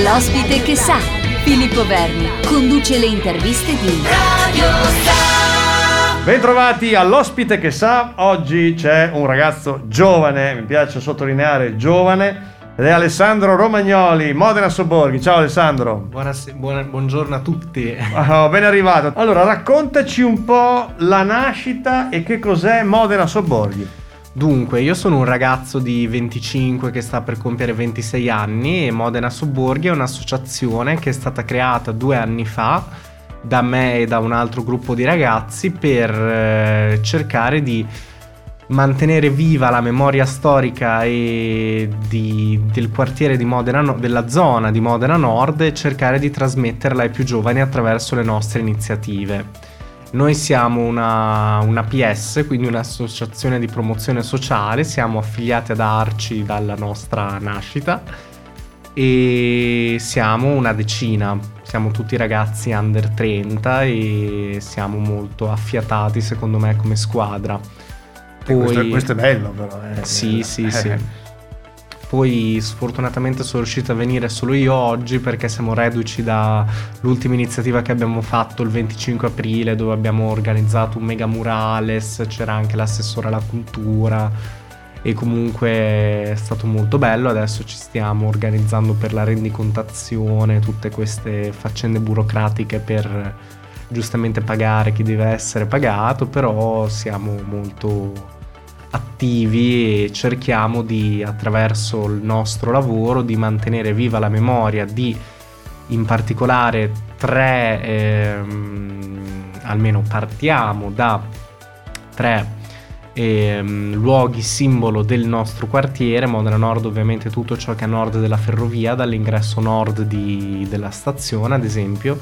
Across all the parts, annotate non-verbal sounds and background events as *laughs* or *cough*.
L'ospite che sa, Filippo Verni, conduce le interviste di Radio Sa. Bentrovati all'ospite che sa, oggi c'è un ragazzo giovane, mi piace sottolineare giovane, ed è Alessandro Romagnoli, Modena Sobborghi. Ciao Alessandro. Buonasera, buona, buongiorno a tutti. Oh, ben arrivato. Allora, raccontaci un po' la nascita e che cos'è Modena Sobborghi. Dunque, io sono un ragazzo di 25 che sta per compiere 26 anni e Modena Sobborghi è un'associazione che è stata creata due anni fa da me e da un altro gruppo di ragazzi per eh, cercare di mantenere viva la memoria storica di, del quartiere di Modena, della zona di Modena Nord e cercare di trasmetterla ai più giovani attraverso le nostre iniziative. Noi siamo una, una PS, quindi un'associazione di promozione sociale, siamo affiliati ad Arci dalla nostra nascita e siamo una decina, siamo tutti ragazzi under 30 e siamo molto affiatati secondo me come squadra. Poi... Questo, questo, è bello però. Eh. Sì, sì, sì. *laughs* Poi sfortunatamente sono riuscito a venire solo io oggi perché siamo reduci dall'ultima iniziativa che abbiamo fatto il 25 aprile dove abbiamo organizzato un mega murales, c'era anche l'assessore alla cultura e comunque è stato molto bello, adesso ci stiamo organizzando per la rendicontazione, tutte queste faccende burocratiche per giustamente pagare chi deve essere pagato, però siamo molto attivi e cerchiamo di attraverso il nostro lavoro di mantenere viva la memoria di in particolare tre ehm, almeno partiamo da tre ehm, luoghi simbolo del nostro quartiere. Modena Nord ovviamente tutto ciò che è a nord della ferrovia dall'ingresso nord di, della stazione ad esempio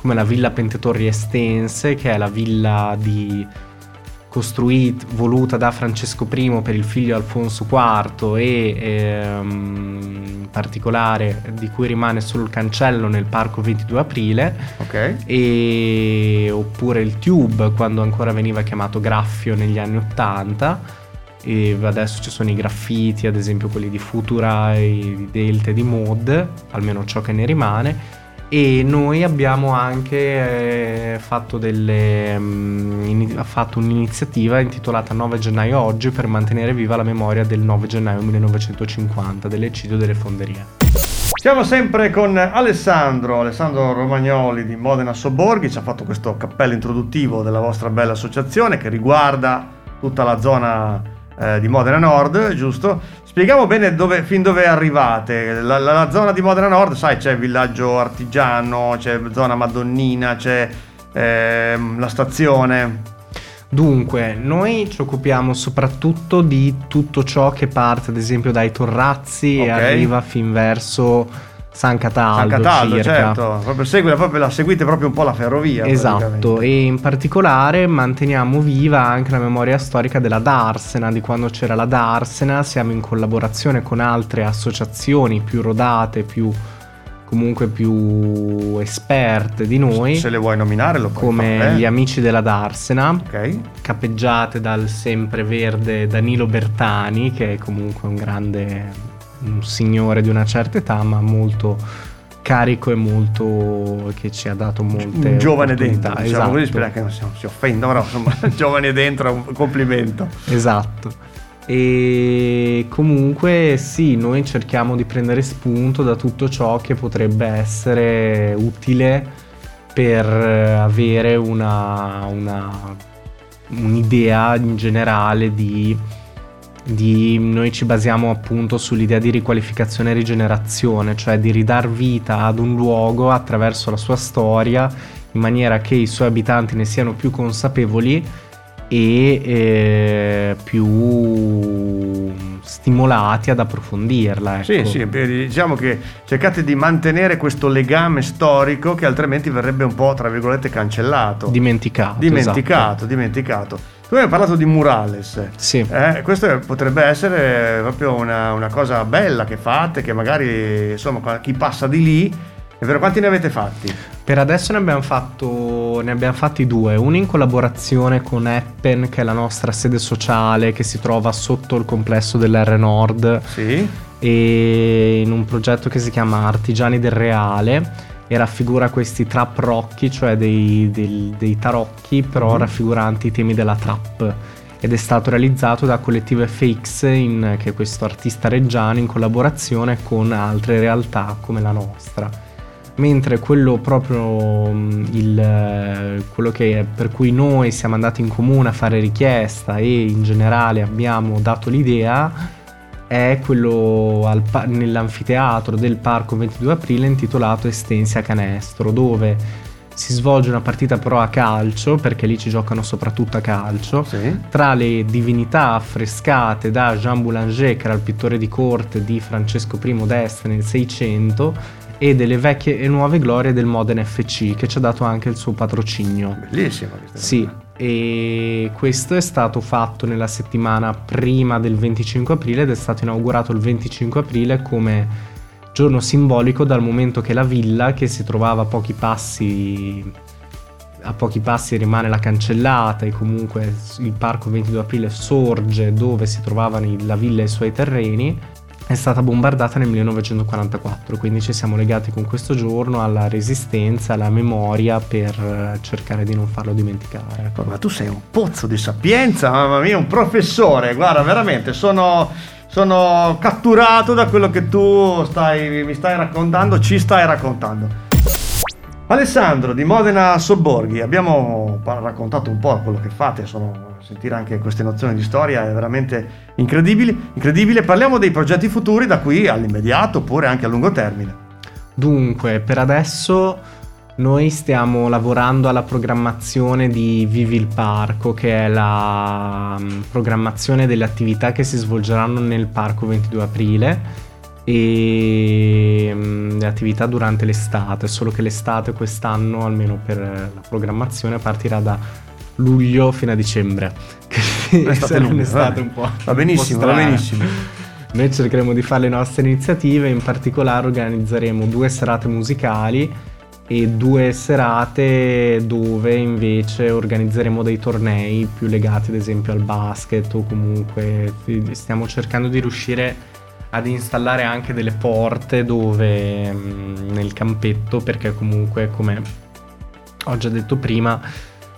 come la villa Pentetorri Estense che è la villa di costruita, voluta da Francesco I per il figlio Alfonso IV e ehm, in particolare di cui rimane solo il cancello nel parco 22 aprile. Okay. e, oppure il Tube quando ancora veniva chiamato Graffio negli anni 80 e adesso ci sono i graffiti ad esempio quelli di Futura e di Delta e di Mod almeno ciò che ne rimane e noi abbiamo anche eh, fatto, delle, um, in, fatto un'iniziativa intitolata 9 gennaio oggi per mantenere viva la memoria del 9 gennaio 1950 dell'eccidio delle fonderie. Siamo sempre con Alessandro, Alessandro Romagnoli di Modena Sobborghi, ci ha fatto questo cappello introduttivo della vostra bella associazione che riguarda tutta la zona eh, di Modena Nord, giusto? Spieghiamo bene dove, fin dove arrivate. La, la, la, zona di Modena Nord, sai, c'è villaggio artigiano, c'è zona Madonnina, c'è eh, la stazione. Dunque, noi ci occupiamo soprattutto di tutto ciò che parte, ad esempio, dai Torrazzi okay. e arriva fin verso San Cataldo, San Cataldo circa. certo, proprio, segue, proprio la seguite proprio un po' la ferrovia. Esatto, e in particolare manteniamo viva anche la memoria storica della Darsena, di quando c'era la Darsena, siamo in collaborazione con altre associazioni più rodate, più comunque più esperte di noi. Se le vuoi nominare lo puoi Come fare. gli amici della Darsena, okay. capeggiate dal sempreverde Danilo Bertani, che è comunque un grande un signore di una certa età, ma molto carico e molto che ci ha dato molte un giovane dentro diciamo esatto. così spero che non si, si offenda però insomma *laughs* giovane dentro è un complimento. Esatto. E comunque sì noi cerchiamo di prendere spunto da tutto ciò che potrebbe essere utile per avere una, una un'idea in generale di di, noi ci basiamo appunto sull'idea di riqualificazione e rigenerazione, cioè di ridar vita ad un luogo attraverso la sua storia in maniera che i suoi abitanti ne siano più consapevoli e eh, più stimolati ad approfondirla. Ecco. Sì, sì, diciamo che cercate di mantenere questo legame storico che altrimenti verrebbe un po', tra virgolette, cancellato. Dimenticato. Dimenticato, esatto. dimenticato. Tu hai parlato di murales. Sì. Eh, questo potrebbe essere proprio una, una, cosa bella che fate, che magari insomma chi passa di lì. È vero, quanti ne avete fatti? Per adesso ne abbiamo, fatto, ne abbiamo fatti due, uno in collaborazione con Eppen, che è la nostra sede sociale che si trova sotto il complesso dell'R Nord. Sì e in un progetto che si chiama Artigiani del Reale e raffigura questi trap rocchi, cioè dei, dei, dei tarocchi, però mm. raffiguranti i temi della trap. Ed è stato realizzato da Collettivo FX, in, che è questo artista reggiano, in collaborazione con altre realtà come la nostra. Mentre quello proprio mm, il, quello che, per cui noi siamo andati in comune a fare richiesta e in generale abbiamo dato l'idea è quello al, nell'anfiteatro del parco 22 aprile intitolato Estensia Canestro, dove si svolge una partita però a calcio, perché lì ci giocano soprattutto a calcio, sì. tra le divinità affrescate da Jean Boulanger, che era il pittore di corte di Francesco I d'Este nel 600, e delle vecchie e nuove glorie del Modena FC, che ci ha dato anche il suo patrocinio. Bellissimo. Sì, e questo è stato fatto nella settimana prima del 25 aprile ed è stato inaugurato il 25 aprile come giorno simbolico dal momento che la villa che si trovava a pochi passi a pochi passi rimane la cancellata e comunque il parco 22 aprile sorge dove si trovavano la villa e i suoi terreni è stata bombardata nel 1944, quindi ci siamo legati con questo giorno alla resistenza, alla memoria per eh, cercare di non farlo dimenticare. Ecco. Ma tu sei un pozzo di sapienza, mamma mia, un professore, guarda, veramente sono, sono catturato da quello che tu stai, mi stai raccontando, ci stai raccontando. Alessandro di Modena Sobborghi, abbiamo raccontato un po' quello che fate, sono sentire anche queste nozioni di storia è veramente incredibile. Parliamo dei progetti futuri da qui all'immediato oppure anche a lungo termine. Dunque, per adesso noi stiamo lavorando alla programmazione di Vivi il Parco, che è la mm, programmazione delle attività che si svolgeranno nel parco 22 aprile e mm, le attività durante l'estate, solo che l'estate quest'anno, almeno per la programmazione, partirà da luglio fino a dicembre. *laughs* Che sarà un'estate un po'. Va benissimo, po va benissimo. Noi cercheremo di fare le nostre iniziative, in particolare organizzeremo due serate musicali e due serate dove invece organizzeremo dei tornei più legati ad esempio al basket o comunque stiamo cercando di riuscire ad installare anche delle porte dove mm, nel campetto perché comunque come ho già detto prima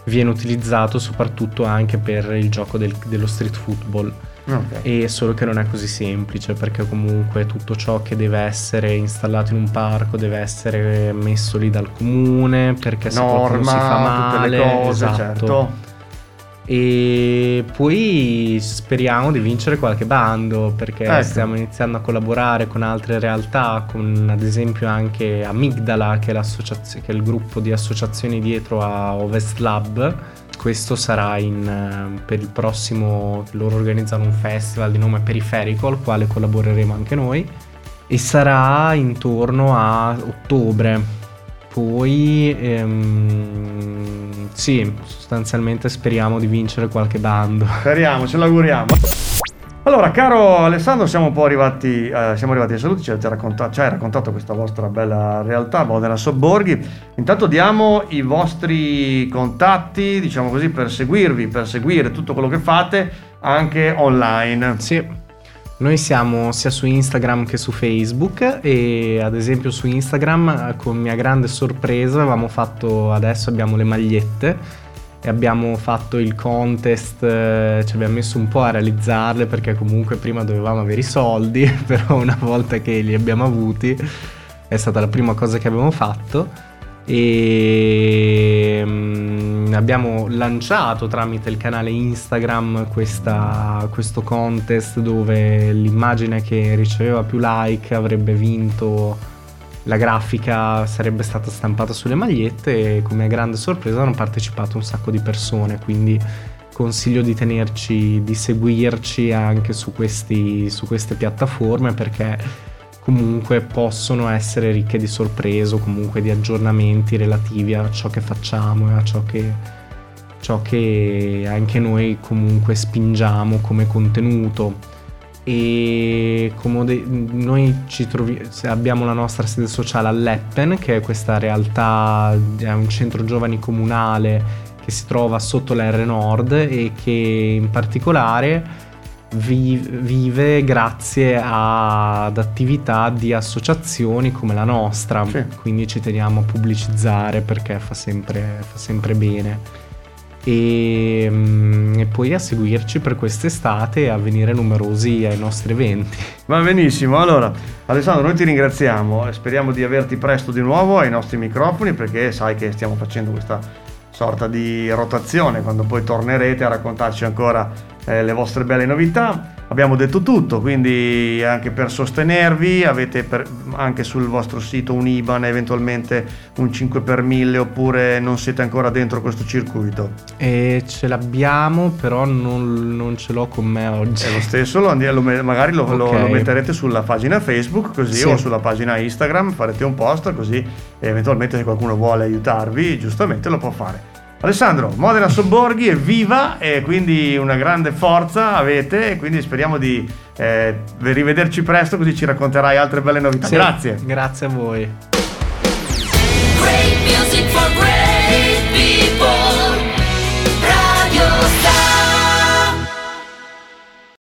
viene utilizzato soprattutto anche per il gioco del, dello street football. Okay. E solo che non è così semplice perché comunque tutto ciò che deve essere installato in un parco deve essere messo lì dal comune perché se Norma, si fa male, tutte le cose, esatto. certo e poi speriamo di vincere qualche bando perché ecco. stiamo iniziando a collaborare con altre realtà, con ad esempio anche Amigdala che è, che è il gruppo di associazioni dietro a Ovest Lab. Questo sarà in, per il prossimo, loro organizzano un festival di nome Periferico al quale collaboreremo anche noi e sarà intorno a ottobre poi ehm, sì, sostanzialmente speriamo di vincere qualche bando. *laughs* Speriamo, ce l'auguriamo. Allora, caro Alessandro, siamo un po' arrivati, eh, siamo arrivati ai saluti, ci hai, raccontato, ci hai raccontato questa vostra bella realtà, Modena Sobborghi. Intanto diamo i vostri contatti, diciamo così, per seguirvi, per seguire tutto quello che fate anche online. Sì. Noi siamo sia su Instagram che su Facebook e ad esempio su Instagram con mia grande sorpresa avevamo fatto, adesso abbiamo le magliette e abbiamo fatto il contest, eh, ci abbiamo messo un po' a realizzarle perché comunque prima dovevamo avere i soldi, *laughs* però una volta che li abbiamo avuti è stata la prima cosa che abbiamo fatto. E abbiamo lanciato tramite il canale Instagram questa, questo contest dove l'immagine che riceveva più like avrebbe vinto la grafica sarebbe stata stampata sulle magliette e come grande sorpresa hanno partecipato un sacco di persone quindi consiglio di tenerci di seguirci anche su, questi, su queste piattaforme perché comunque possono essere ricche di sorprese o comunque di aggiornamenti relativi a ciò che facciamo e a ciò che, ciò che anche noi comunque spingiamo come contenuto. E comode- noi trovi- abbiamo la nostra sede sociale all'Eppen che è questa realtà è un centro giovani comunale che si trova sotto l'R Nord e che in particolare vi- vive grazie ad attività di associazioni come la nostra, Sì. quindi ci teniamo a pubblicizzare perché fa sempre, fa sempre bene. E, mm, e poi a seguirci per quest'estate e a venire numerosi ai nostri eventi. Va benissimo, allora Alessandro noi ti ringraziamo e speriamo di averti presto di nuovo ai nostri microfoni perché sai che stiamo facendo questa sorta di rotazione quando poi tornerete a raccontarci ancora eh, le vostre belle novità. Abbiamo detto tutto, quindi anche per sostenervi avete per- anche sul vostro sito un IBAN, eventualmente un 5 per 1000 oppure non siete ancora dentro questo circuito. E ce l'abbiamo, però non, non ce l'ho con me oggi. È lo stesso, lo lo magari lo, lo- Ok. lo metterete sulla pagina Facebook così Sì. o sulla pagina Instagram, farete un post così eventualmente se qualcuno vuole aiutarvi giustamente lo può fare. Alessandro, Modena Sobborghi è viva e quindi una grande forza avete e quindi speriamo di eh, rivederci presto così ci racconterai altre belle novità. Sì, Grazie. Grazie a voi.